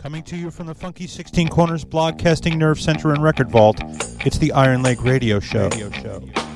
Coming to you from the Funky 16 Corners Broadcasting Nerve Center and Record Vault, it's the Iron Leg Radio Show. Radio show.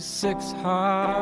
66 highway.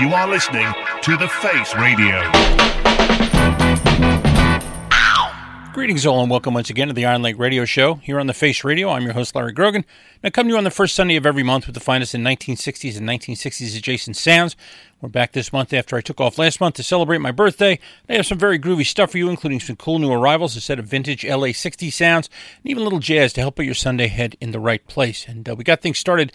you are listening to The Face Radio. Greetings, all, and welcome once again to the Iron Leg Radio Show here on the Face Radio. I'm your host, Larry Grogan. Now, come to you on the first Sunday of every month with the finest in 1960s and 1960s adjacent sounds. We're back this month after I took off last month to celebrate my birthday. I have some very groovy stuff for you, including some cool new arrivals, a set of vintage LA 60 sounds, and even a little jazz to help put your Sunday head in the right place. And uh, we got things started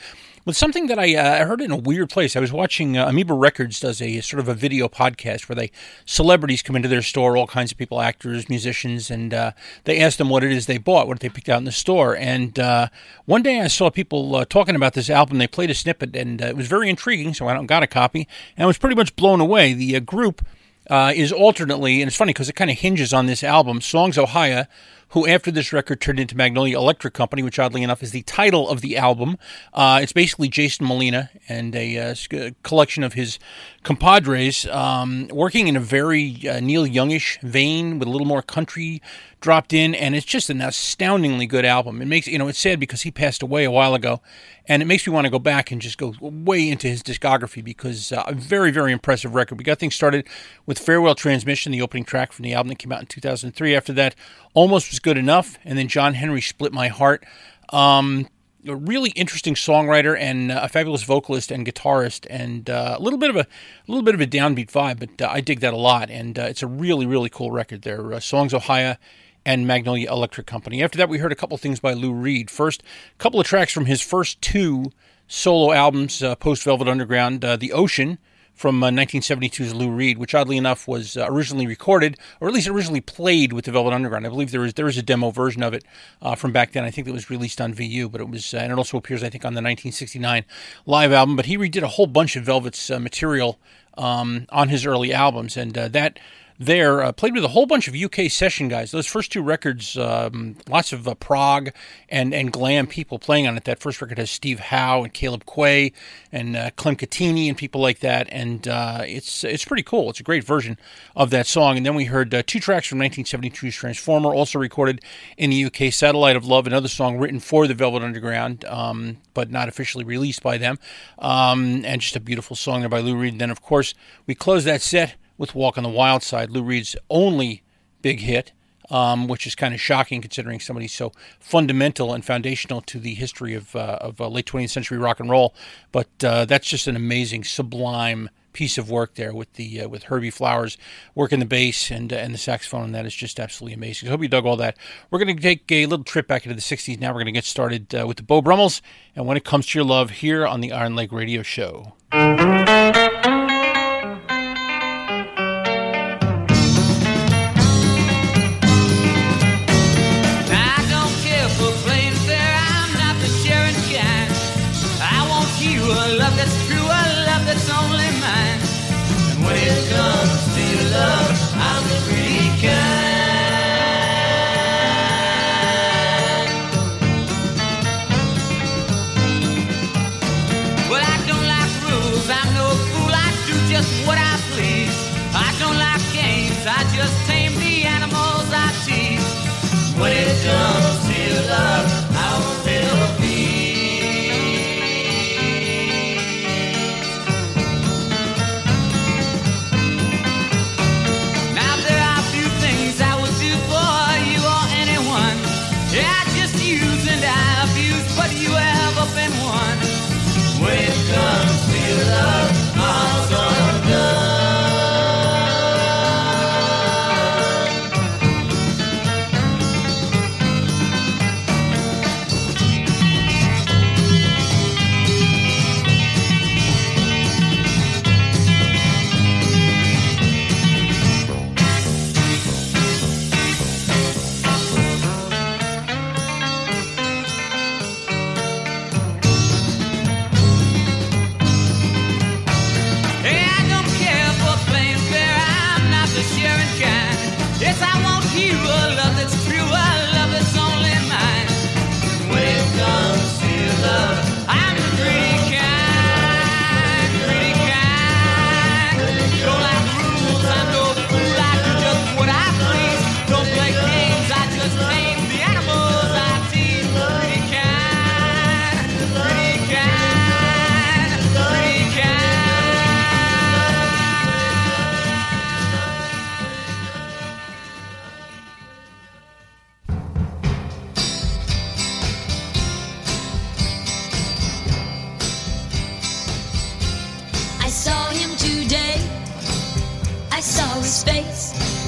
with something that I uh, heard in a weird place. I was watching uh, Amoeba Records does a sort of a video podcast where they celebrities come into their store, all kinds of people, actors, musicians, and uh, they ask them what it is they bought, what they picked out in the store. And uh, one day I saw people uh, talking about this album. They played a snippet, and uh, it was very intriguing. So I and got a copy, and I was pretty much blown away. The group is alternately, and it's funny because it kind of hinges on this album, Songs: Ohia who after this record turned into Magnolia Electric Company, which oddly enough is the title of the album. Uh, it's basically Jason Molina and a uh, collection of his compadres um, working in a very uh, Neil Youngish vein with a little more country dropped in, and it's just an astoundingly good album. It makes you know it's sad because he passed away a while ago, and it makes me want to go back and just go way into his discography because uh, a very very impressive record. We got things started with Farewell Transmission, the opening track from the album that came out in 2003. After that, Almost was good enough, and then John Henry Split My Heart. Um, a really interesting songwriter and uh, a fabulous vocalist and guitarist, and uh, a little bit of a, a, little bit of a downbeat vibe. But uh, I dig that a lot, and uh, it's a really really cool record. There, uh, Songs: Ohia and Magnolia Electric Company. After that, we heard a couple things by Lou Reed. First, a couple of tracks from his first two solo albums, uh, post Velvet Underground, The Ocean from uh, 1972's Lou Reed, which oddly enough was uh, originally recorded, or at least originally played with the Velvet Underground. I believe there is there is a demo version of it uh, from back then. I think it was released on VU, but it was, uh, and it also appears I think on the 1969 live album. But he redid a whole bunch of Velvet's uh, material um, on his early albums, and uh, that there. Uh, played with a whole bunch of UK session guys. Those first two records, um, lots of uh, prog and, and glam people playing on it. That first record has Steve Howe and Caleb Quaye and uh, Clem Cattini and people like that. And uh, it's it's pretty cool. It's a great version of that song. And then we heard uh, two tracks from 1972's Transformer, also recorded in the UK, Satellite of Love, another song written for the Velvet Underground. Um, but not officially released by them. Um, and just a beautiful song there by Lou Reed. And then, of course, we close that set with Walk on the Wild Side, Lou Reed's only big hit, um, which is kind of shocking considering somebody so fundamental and foundational to the history of, uh, of uh, late 20th century rock and roll. But uh, that's just an amazing, sublime piece of work there with the uh, with Herbie Flowers working the bass and uh, and the saxophone, and that is just absolutely amazing. I hope you dug all that. We're going to take a little trip back into the '60s. Now we're going to get started uh, with the Beau Brummels, and when it comes to your love, here on the Iron Leg Radio Show.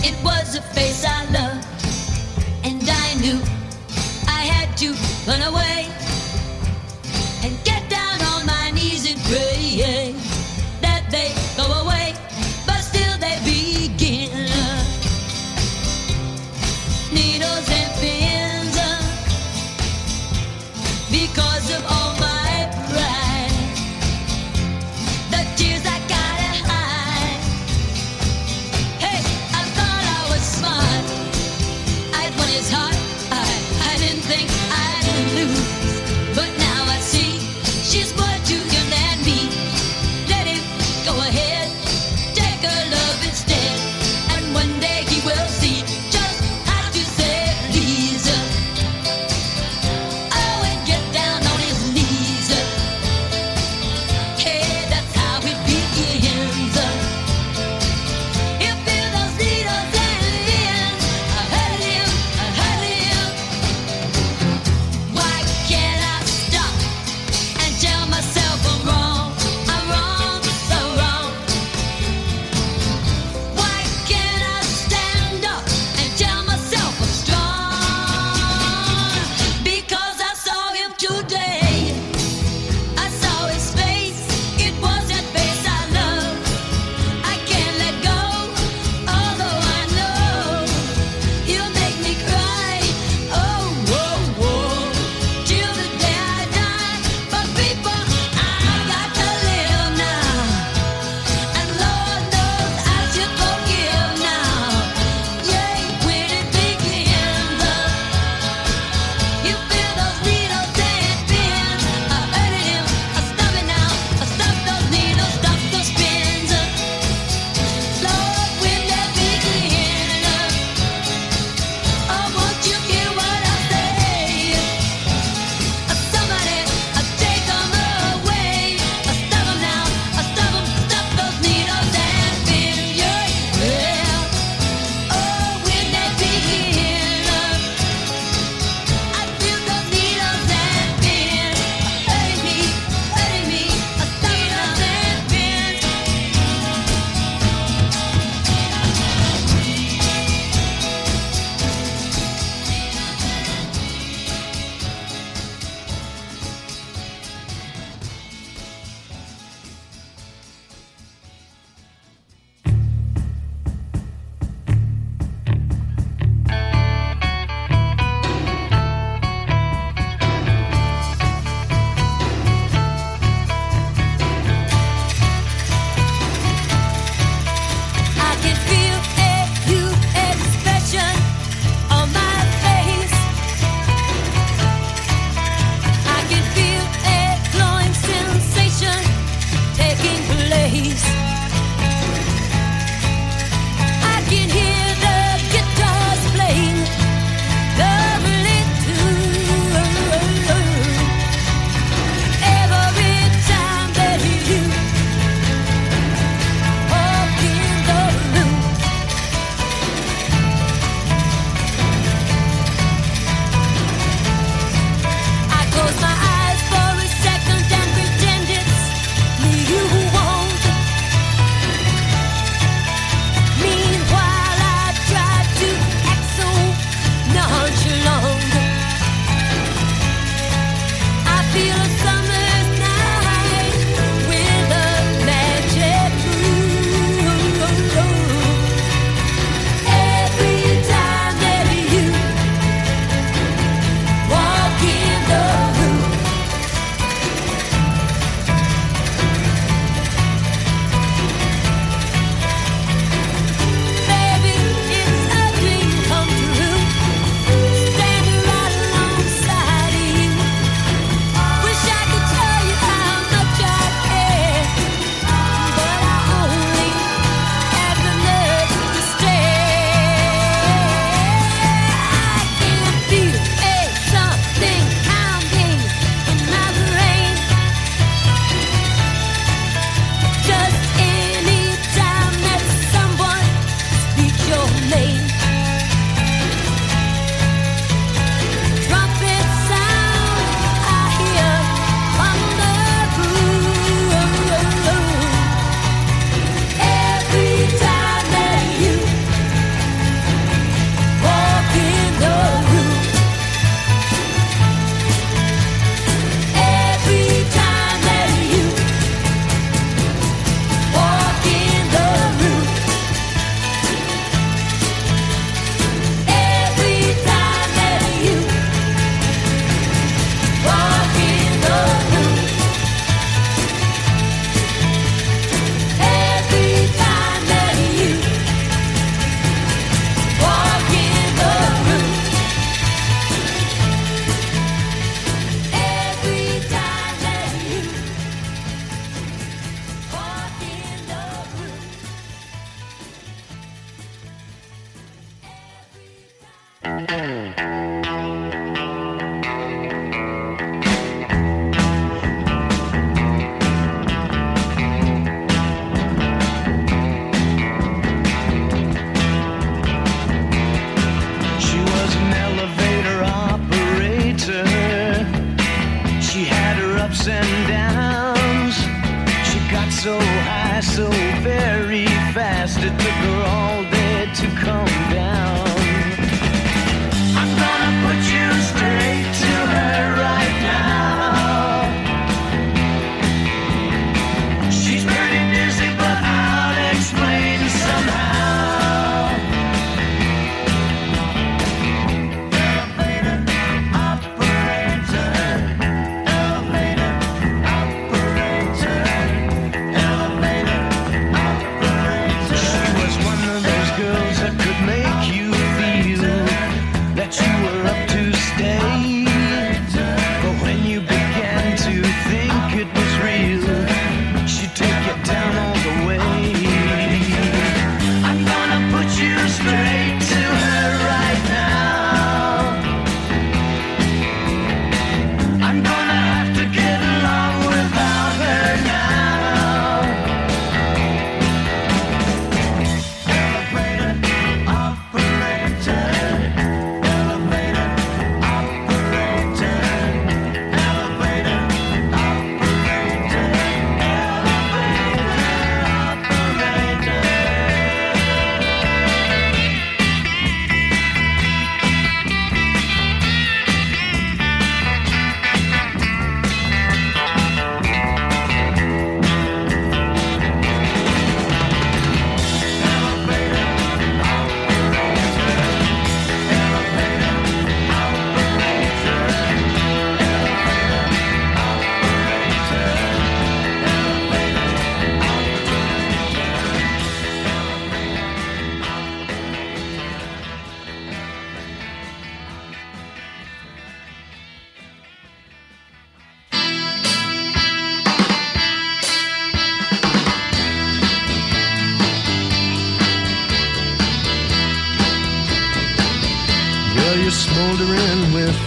His heart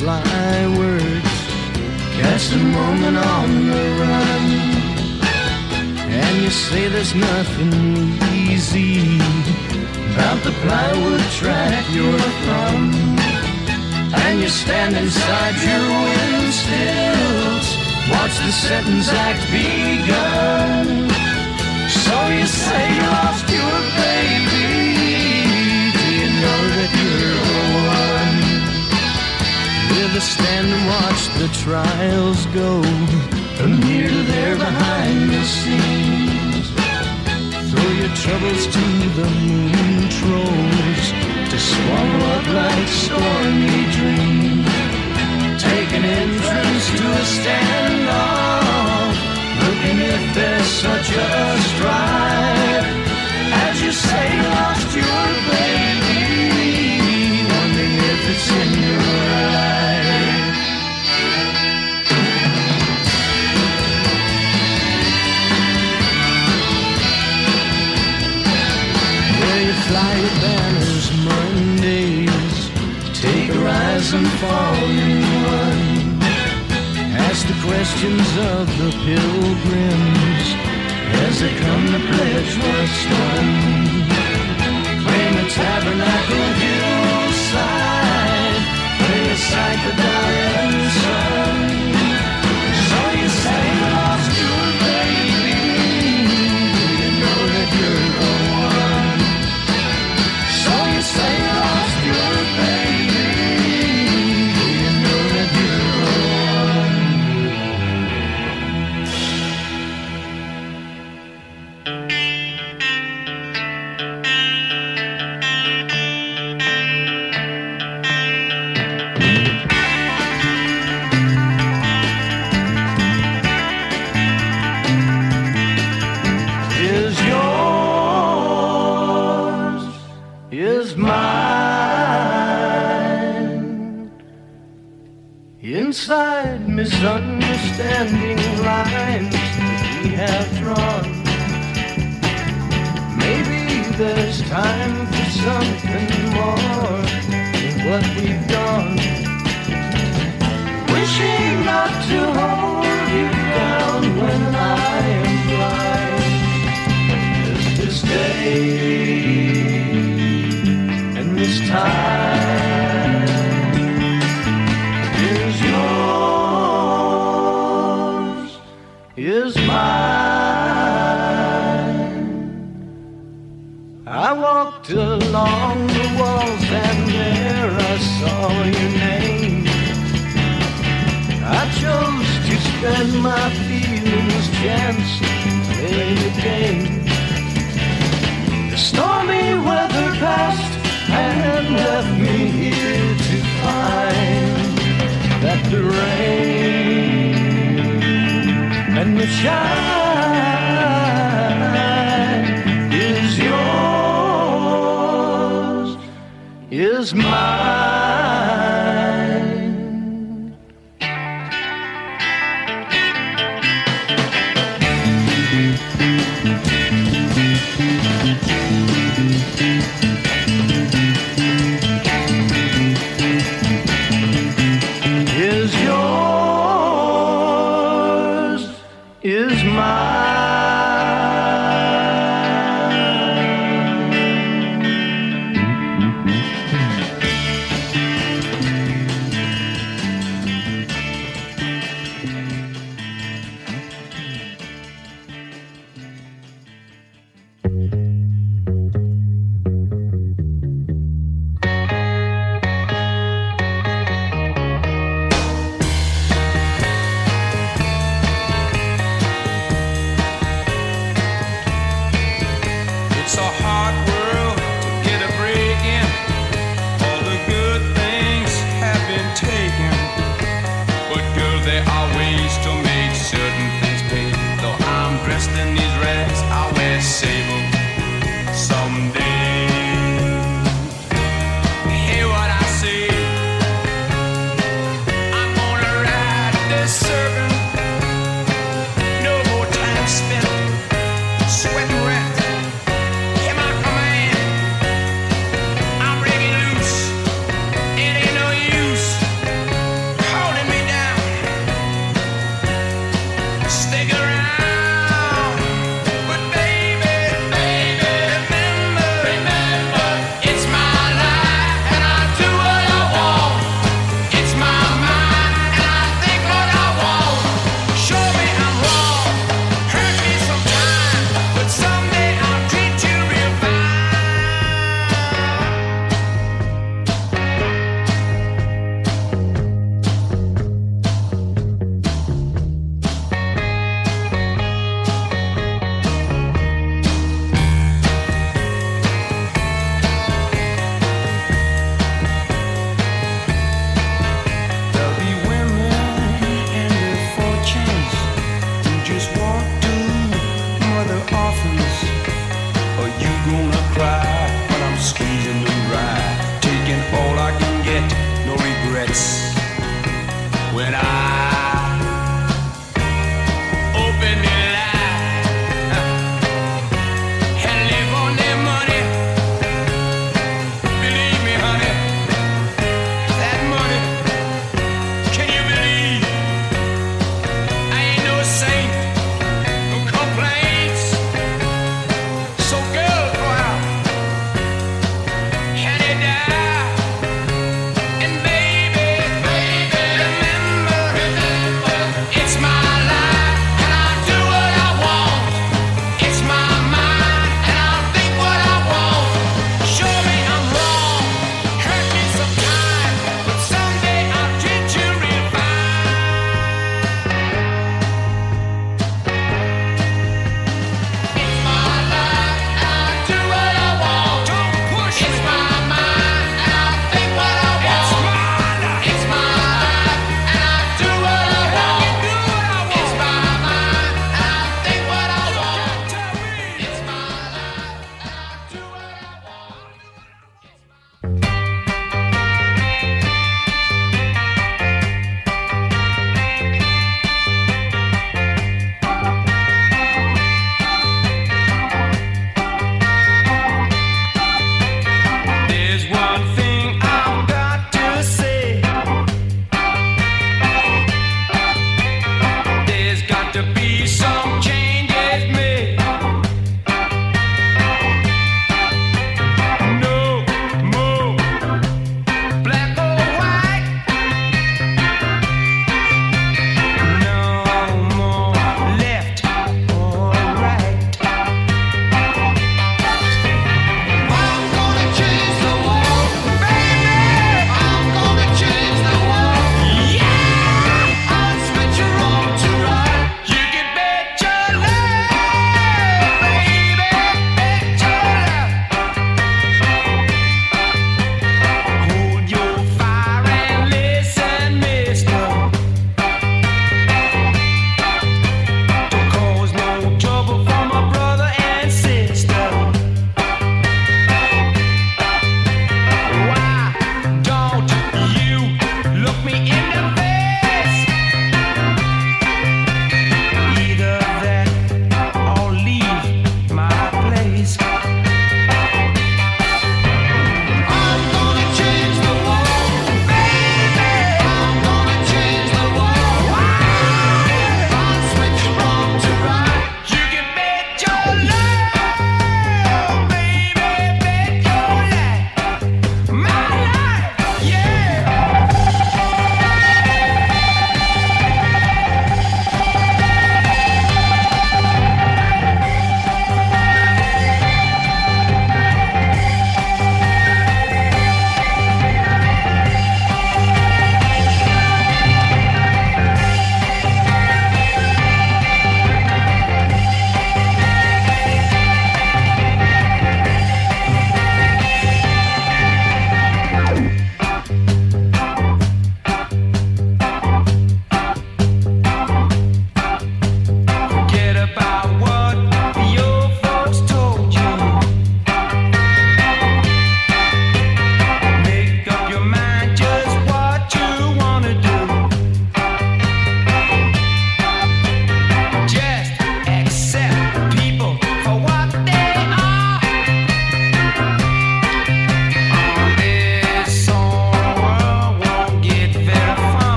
fly words. Catch a moment on the run. And you say there's nothing easy about the plywood track you're from. And you stand inside your windstills. Watch the sentence act begun. So you say you lost your baby. A stand and watch the trials go from here to there behind the scenes. Throw your troubles to the moon trolls to swallow up like stormy dreams. Take an entrance to a standoff, looking if there's such a strife. As you say, lost your baby, wondering if it's in your life. A rise and fall in one. Ask the questions of the pilgrims as they come to pledge what's done. Claim a tabernacle hillside, lay aside the dying sun.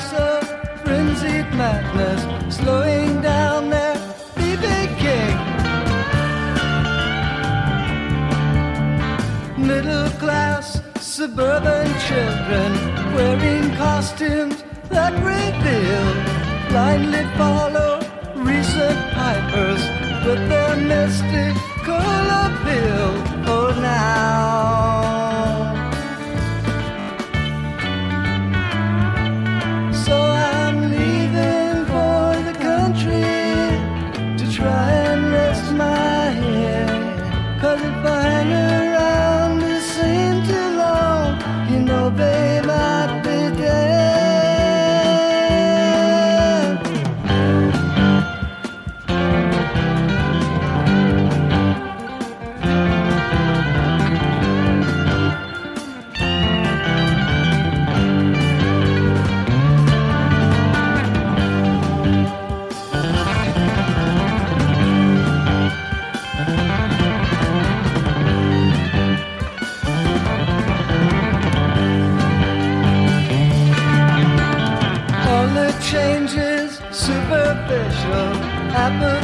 nights of frenzied madness, slowing down their BB King. Middle class suburban children wearing costumes that reveal, blindly follow recent pipers with their mystical appeal. happen.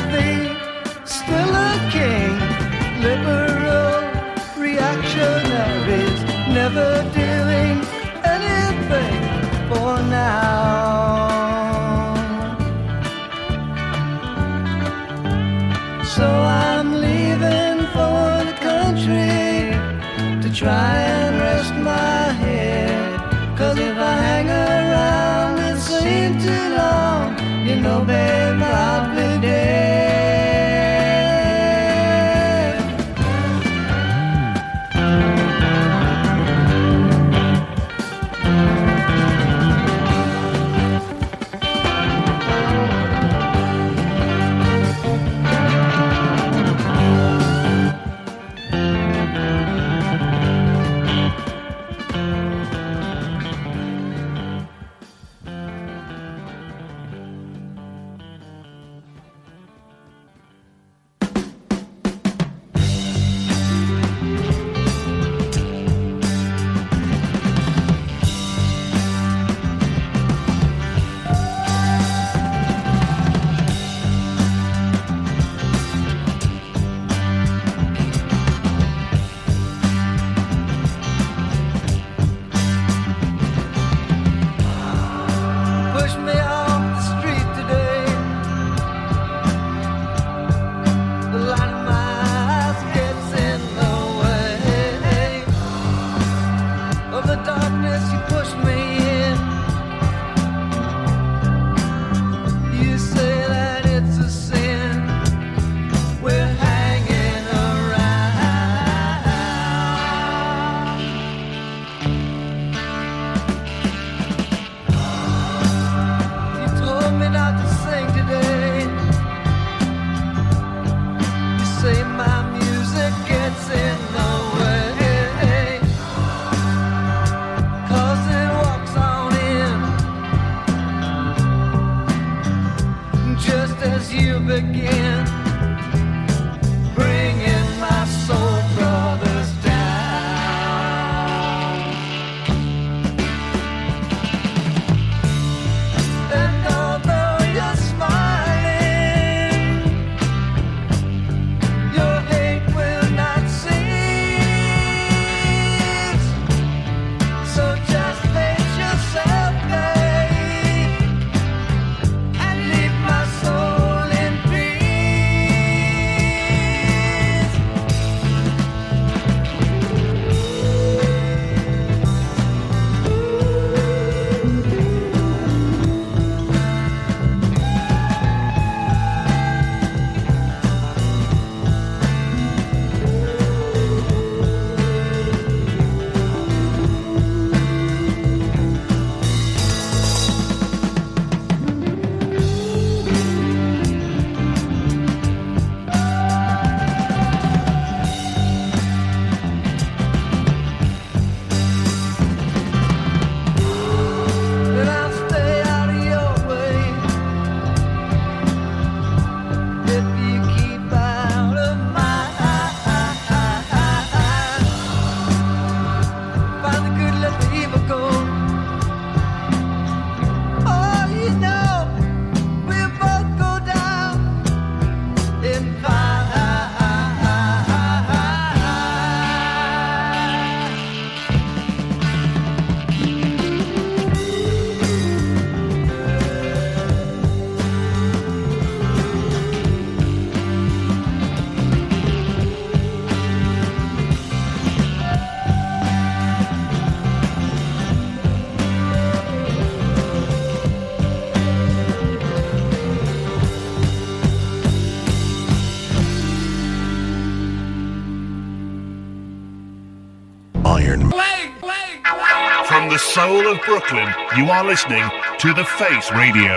Brooklyn, you are listening to The Face Radio.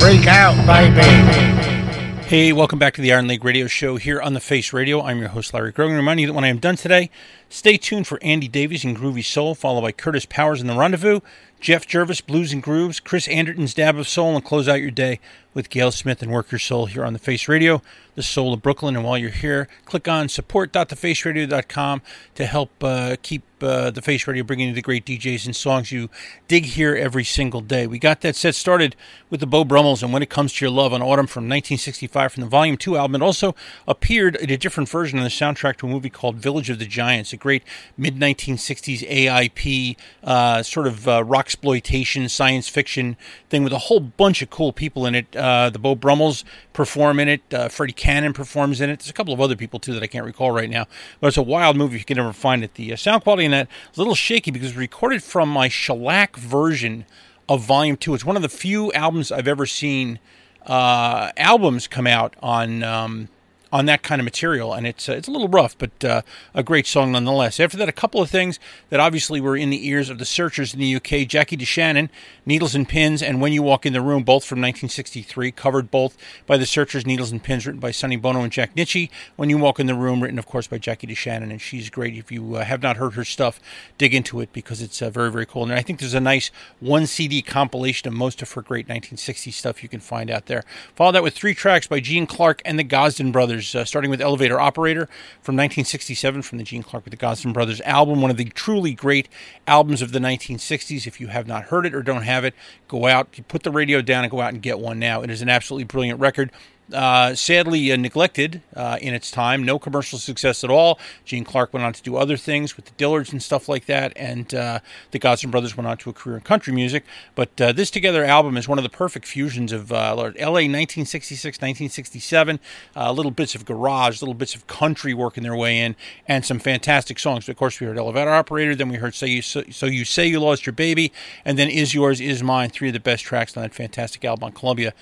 Freak out, baby. Hey, welcome back to the Iron Leg Radio Show here on the Face Radio. I'm your host, Larry Grogan. Reminding you that when I am done today, stay tuned for Andy Davies and Groovy Soul, followed by Curtis Powers in the Rendezvous, Jeff Jervis, Blues and Grooves, Chris Anderton's Dab of Soul, and close out your day with Gail Smith and Work Your Soul here on the Face Radio, the soul of Brooklyn. And while you're here, click on support.thefaceradio.com to help uh, keep uh, the Face Radio bringing you the great DJs and songs you dig here every single day. We got that set started with the Beau Brummels and When It Comes to Your Love on Autumn from 1965 from the Volume 2 album. It also appeared in a different version on the soundtrack to a movie called Village of the Giants, a great mid 1960s AIP uh, sort of uh, rock exploitation science fiction thing with a whole bunch of cool people in it. Uh, the Beau Brummels perform in it. Uh, Freddie Cannon performs in it. There's a couple of other people too that I can't recall right now. But it's a wild movie if you can ever find it. The uh, sound quality in that a little shaky because it's recorded from my shellac version of Volume Two. It's one of the few albums I've ever seen uh, albums come out on. Um, on that kind of material, and it's uh, it's a little rough, but uh, a great song nonetheless. After that, a couple of things that obviously were in the ears of the searchers in the UK: Jackie DeShannon, "Needles and Pins," and "When You Walk in the Room," both from 1963, covered both by the Searchers. "Needles and Pins," written by Sonny Bono and Jack Nitzsche. "When You Walk in the Room," written of course by Jackie DeShannon, and she's great. If you uh, have not heard her stuff, dig into it because it's uh, very very cool. And I think there's a nice one CD compilation of most of her great 1960s stuff you can find out there. Follow that with three tracks by Gene Clark and the Gosdin Brothers uh, starting with Elevator Operator from 1967 from the Gene Clark with the Gosdin Brothers album, one of the truly great albums of the 1960s. If you have not heard it or don't have it, go out, put the radio down and go out and get one now. It is an absolutely brilliant record. Uh, sadly uh, neglected uh, in its time. No commercial success at all. Gene Clark went on to do other things with the Dillards and stuff like that, and uh, the Gosdin Brothers went on to a career in country music. But uh, this Together album is one of the perfect fusions of uh, LA 1966, 1967, little bits of garage, little bits of country working their way in, and some fantastic songs. Of course, we heard Elevator Operator, then we heard Say You, so, so You Say You Lost Your Baby, and then Is Yours, Is Mine, three of the best tracks on that fantastic album on Columbia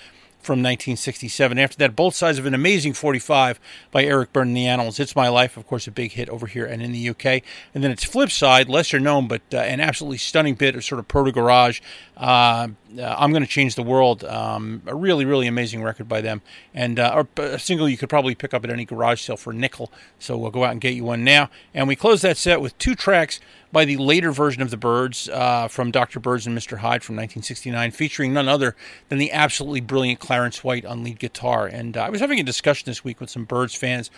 from 1967. After that, both sides of an amazing 45 by Eric Burdon and the Animals. It's My Life, of course, a big hit over here and in the UK. And then its flip side, lesser known, but uh, an absolutely stunning bit of sort of proto garage. Uh, uh, I'm going to change the world. Um, a really, really amazing record by them, and uh, a single you could probably pick up at any garage sale for a nickel. So we'll go out and get you one now. And we close that set with two tracks by the later version of the Byrds uh, from Dr. Byrds and Mr. Hyde from 1969, featuring none other than the absolutely brilliant Clarence White on lead guitar. And uh, I was having a discussion this week with some Byrds fans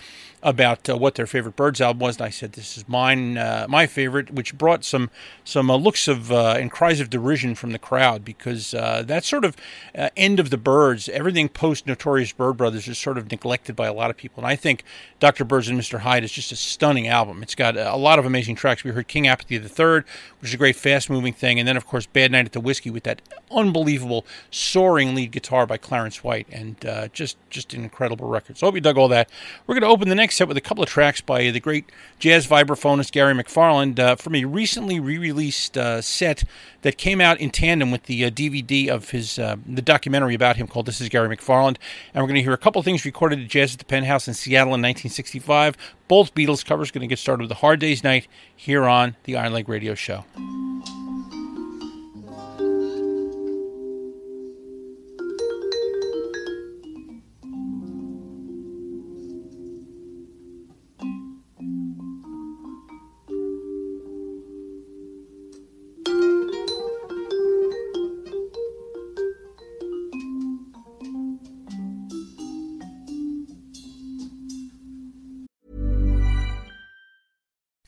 about uh, what their favorite Byrds album was, and I said this is mine, uh, my favorite, which brought some some uh, looks of uh, and cries of derision from the crowd because uh, that sort of end of the Byrds, everything post Notorious Byrd Brothers is sort of neglected by a lot of people, and I think Dr. Byrds and Mr. Hyde is just a stunning album. It's got a lot of amazing tracks. We heard King Apathy III, which is a great fast moving thing, and then of course Bad Night at the Whiskey with that unbelievable soaring lead guitar by Clarence White, and just just an incredible record. So I hope you dug all that. We're going to open the next set with a couple of tracks by the great jazz vibraphonist Gary McFarland uh, from a recently re-released uh, set that came out in tandem with the uh, DVD of his uh, the documentary about him called "This Is Gary McFarland." And we're going to hear a couple of things recorded at Jazz at the Penthouse in Seattle in 1965. Both Beatles covers. Going to get started with "A Hard Day's Night" here on the Iron Leg Radio Show.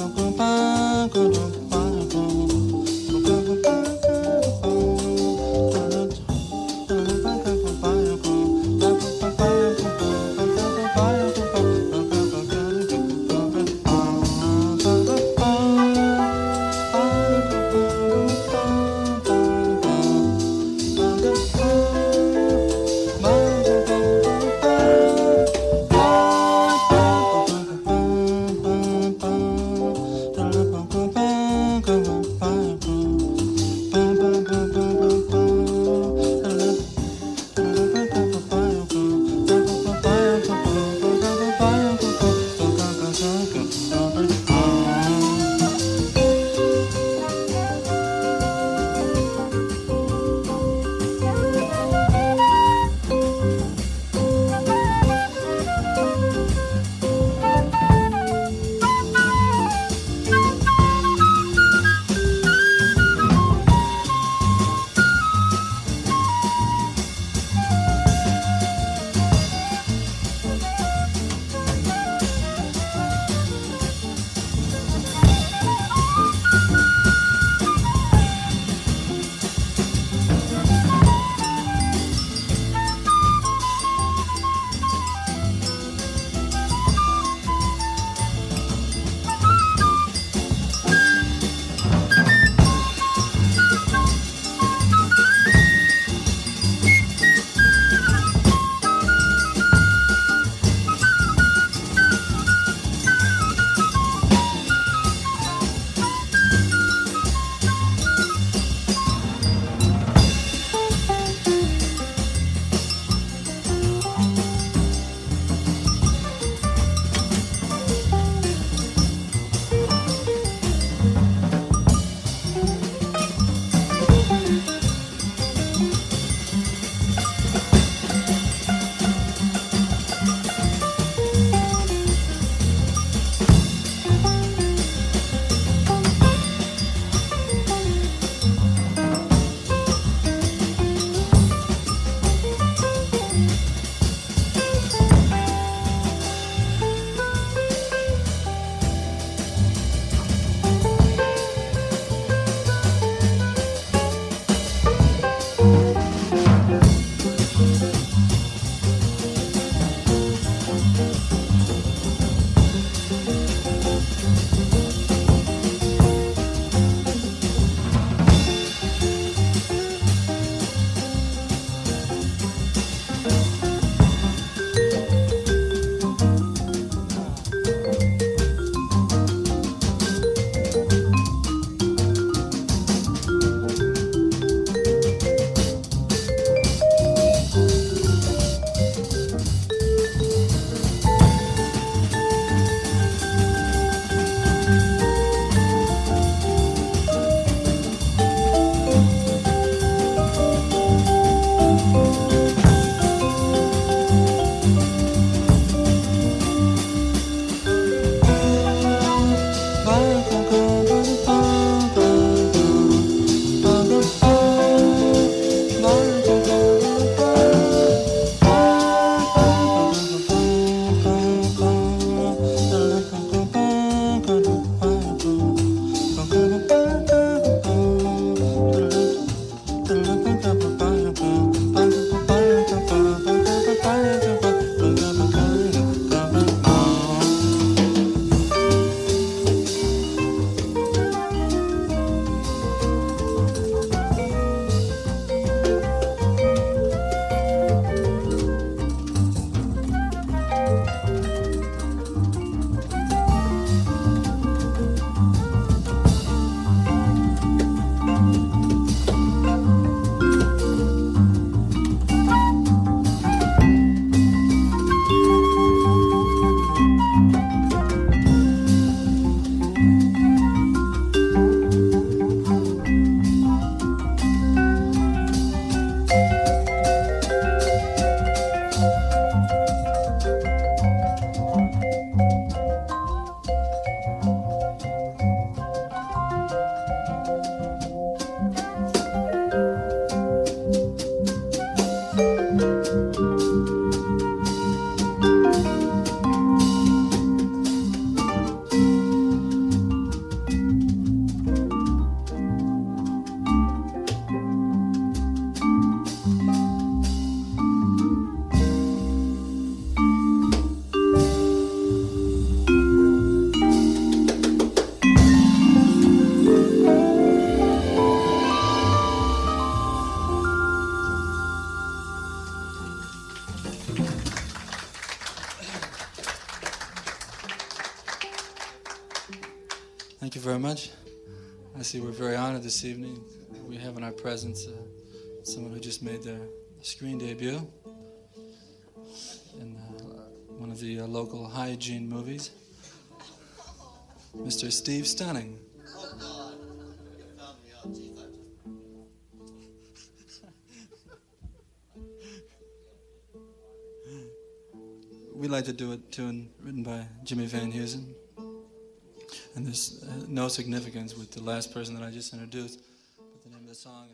go, go. This evening. We have in our presence uh, someone who just made their screen debut in uh, one of the uh, local hygiene movies. Mr. Steve Stunning. We'd like to do a tune written by Jimmy Van Heusen. And there's uh, no significance with the last person that I just introduced. But the name of the song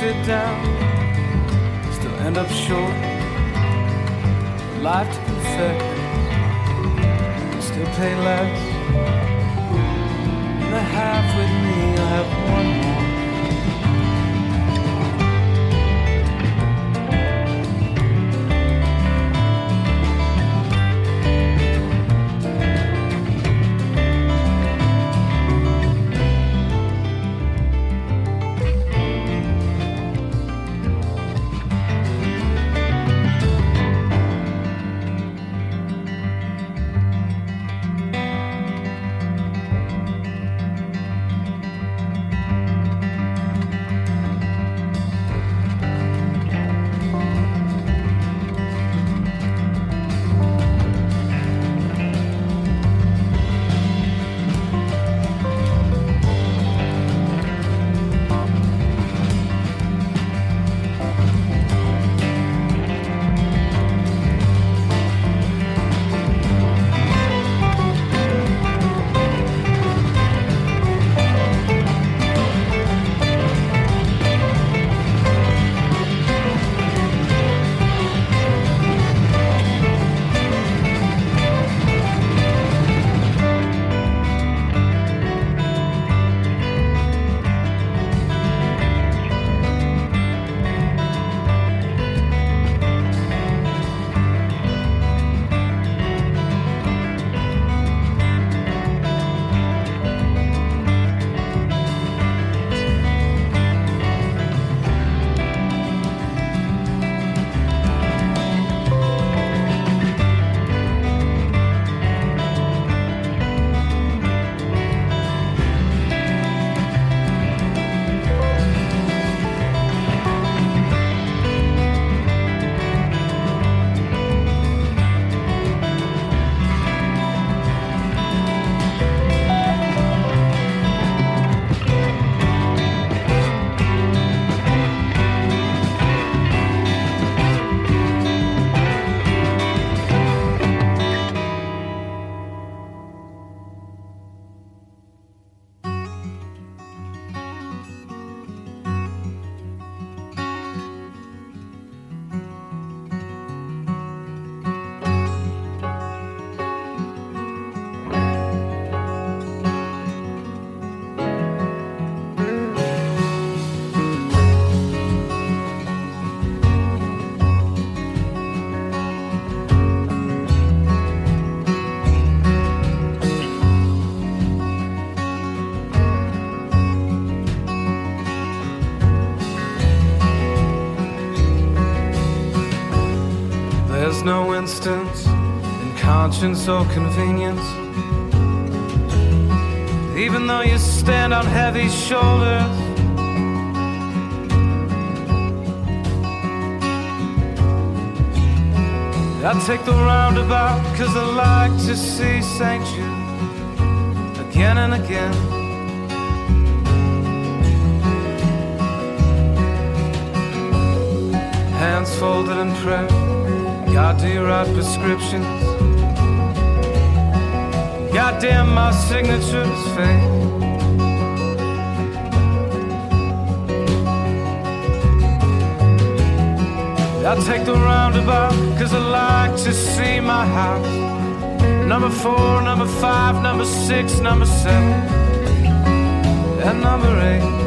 sit down, still end up short. Life to perfect, still pay less. conscience or convenience. Even though you stand on heavy shoulders. I take the roundabout cause I like to see St. Again and again. Hands folded in prayer, God, do you write prescriptions? goddamn my signature's fake. I take the roundabout, cause I like to see my house. Number four, number five, number six, number seven, and number eight.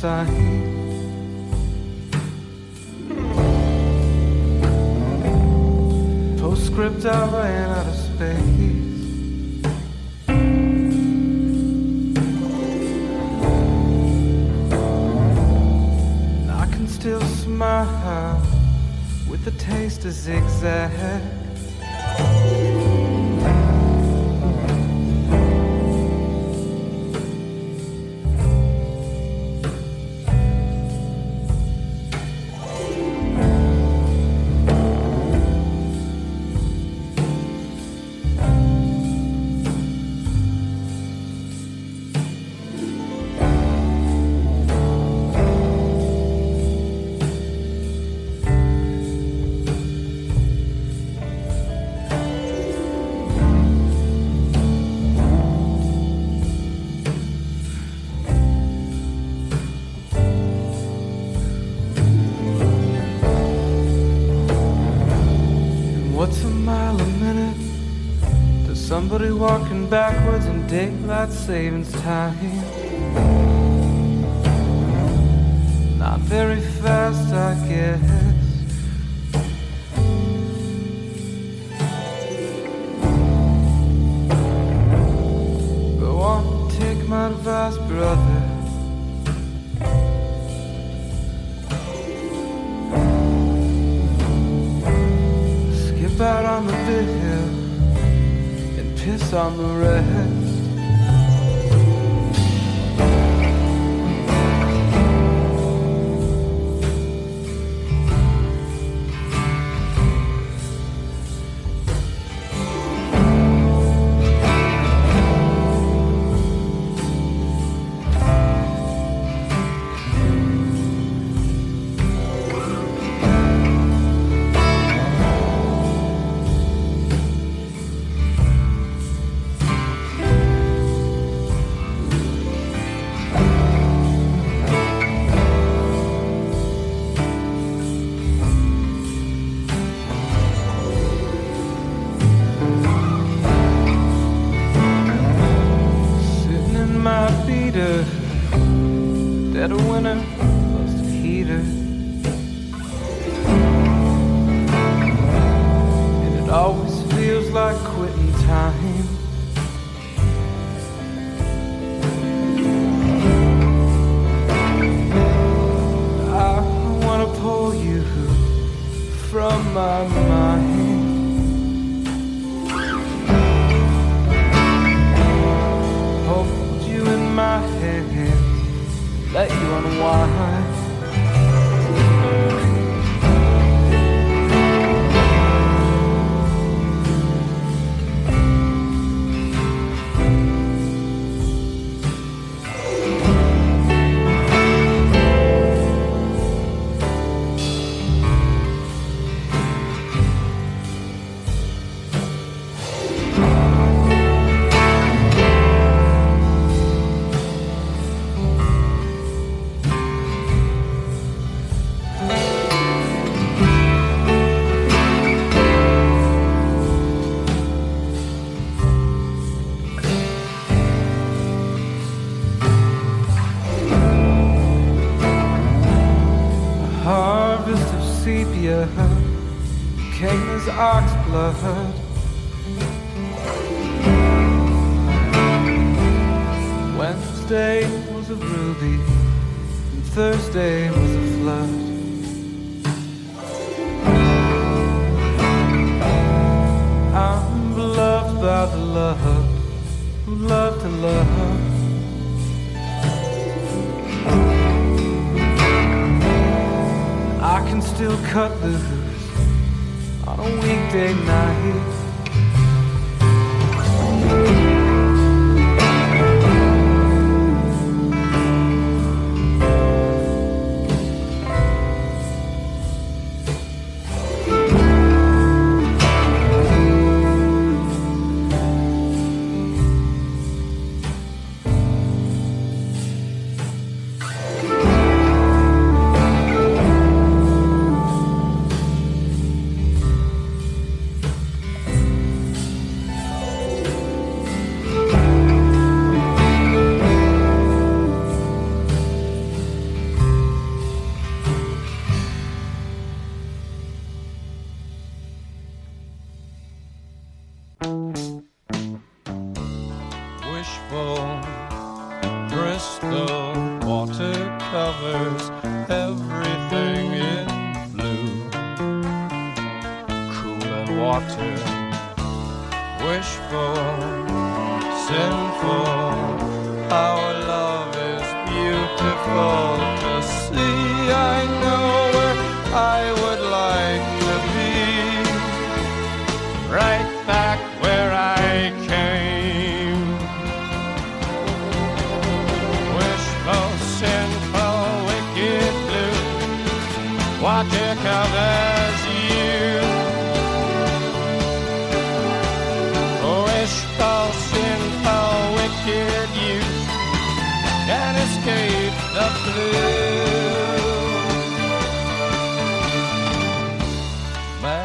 sign backwards in daylight savings time. Not very fast, I guess. from the rain.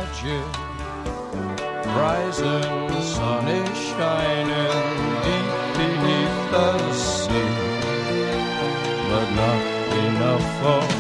magic. Rising, sun is shining deep beneath the sea, but not enough for.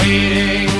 waiting.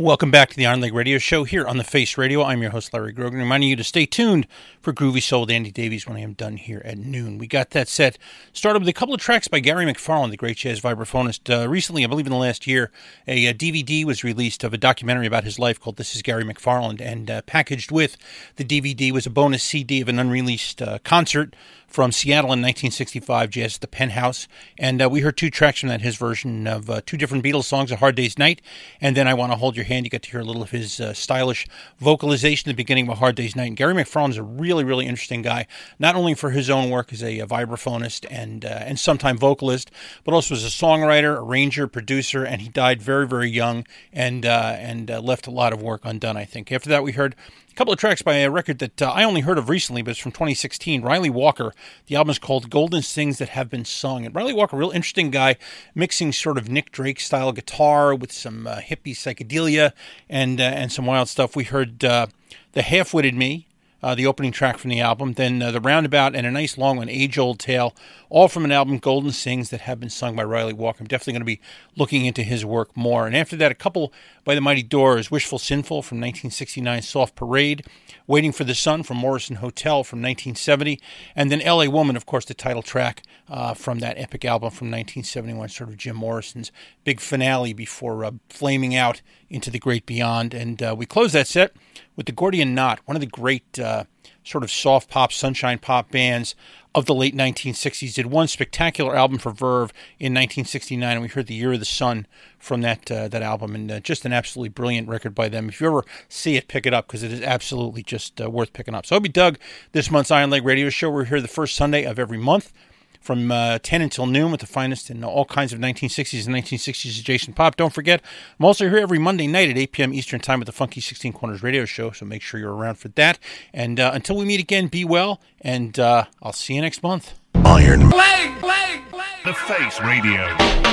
Welcome back to the Iron Leg Radio Show here on the Face Radio. I'm your host, Larry Grogan, reminding you to stay tuned for Groovy Soul with Andy Davies when I am done here at noon. We got that set started with a couple of tracks by Gary McFarland, the great jazz vibraphonist. Uh, recently, I believe in the last year, a, uh DVD was released of a documentary about his life called This is Gary McFarland, and uh, packaged with the DVD was a bonus CD of an unreleased uh, concert from Seattle in 1965, Jazz at the Penthouse. And uh, we heard two tracks from that, his version of uh, two different Beatles songs, A Hard Day's Night, and then I Want to Hold Your Hand. You got to hear a little of his uh, stylish vocalization at the beginning of A Hard Day's Night. And Gary McFarland's a really, really interesting guy, not only for his own work as a, a vibraphonist and, uh, and sometime vocalist, but also as a songwriter, arranger, producer, and he died very, very young and, uh, and uh, left a lot of work undone, I think. After that, we heard a couple of tracks by a record that uh, I only heard of recently, but it's from 2016. Ryley Walker. The album is called Golden Sings That Have Been Sung. And Ryley Walker, real interesting guy, mixing sort of Nick Drake style guitar with some uh, hippie psychedelia and uh, and some wild stuff. We heard uh, the Halfwit in Me. Uh, the opening track from the album, then uh, the roundabout, and a nice long one, Age Old Tale, all from an album, Golden Sings, that have been sung by Ryley Walker. I'm definitely going to be looking into his work more. And after that, a couple by the Mighty Doors, Wishful Sinful from 1969, Soft Parade, Waiting for the Sun from Morrison Hotel from 1970, and then LA Woman, of course, the title track uh, from that epic album from 1971, sort of Jim Morrison's big finale before uh, flaming out into the great beyond. And uh, we close that set with the Gordian Knot, one of the great uh, sort of soft pop, sunshine pop bands of the late 1960s. Did one spectacular album for Verve in 1969, and we heard "The Year of the Sun" from that uh, that album, and uh, just an absolutely brilliant record by them. If you ever see it, pick it up because it is absolutely just uh, worth picking up. So, I'll be Doug, this month's Iron Leg Radio Show. We're here the first Sunday of every month. From uh, 10 until noon with the finest in all kinds of 1960s and 1960s adjacent pop. Don't forget, I'm also here every Monday night at 8 p.m. Eastern Time with the Funky 16 Corners radio show, so make sure you're around for that. And uh, until we meet again, be well, and uh, I'll see you next month. Iron. Play, play, play. The Face Radio.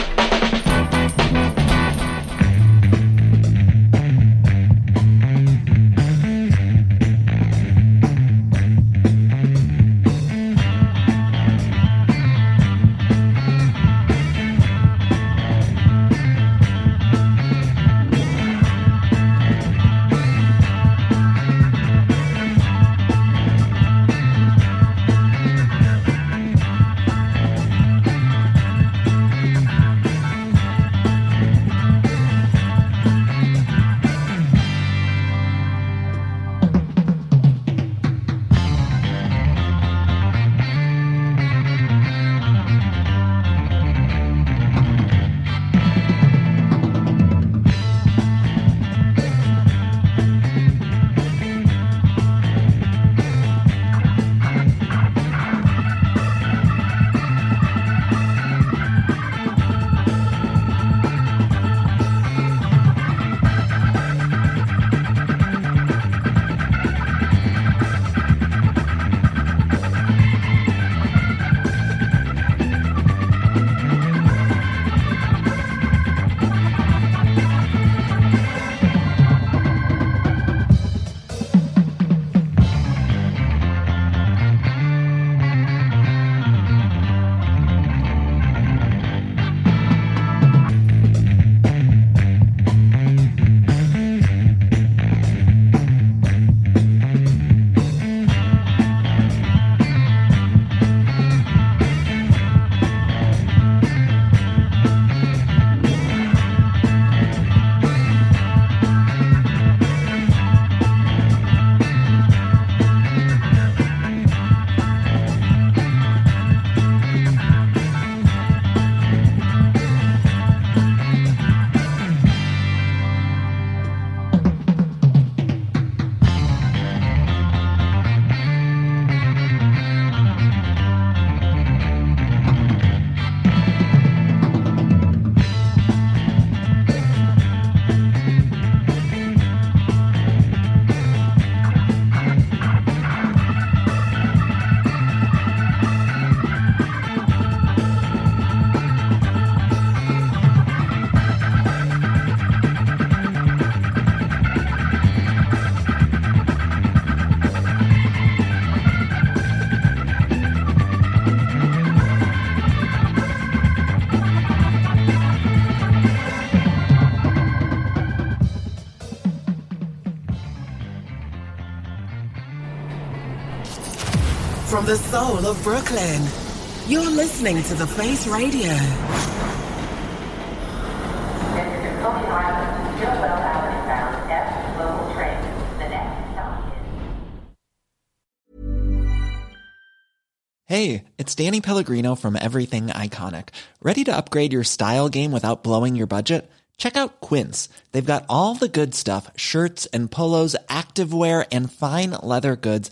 Soul of Brooklyn, you're listening to The Face Radio. Hey, it's Danny Pellegrino from Everything Iconic. Ready to upgrade your style game without blowing your budget? Check out Quince. They've got all the good stuff shirts and polos, activewear, and fine leather goods,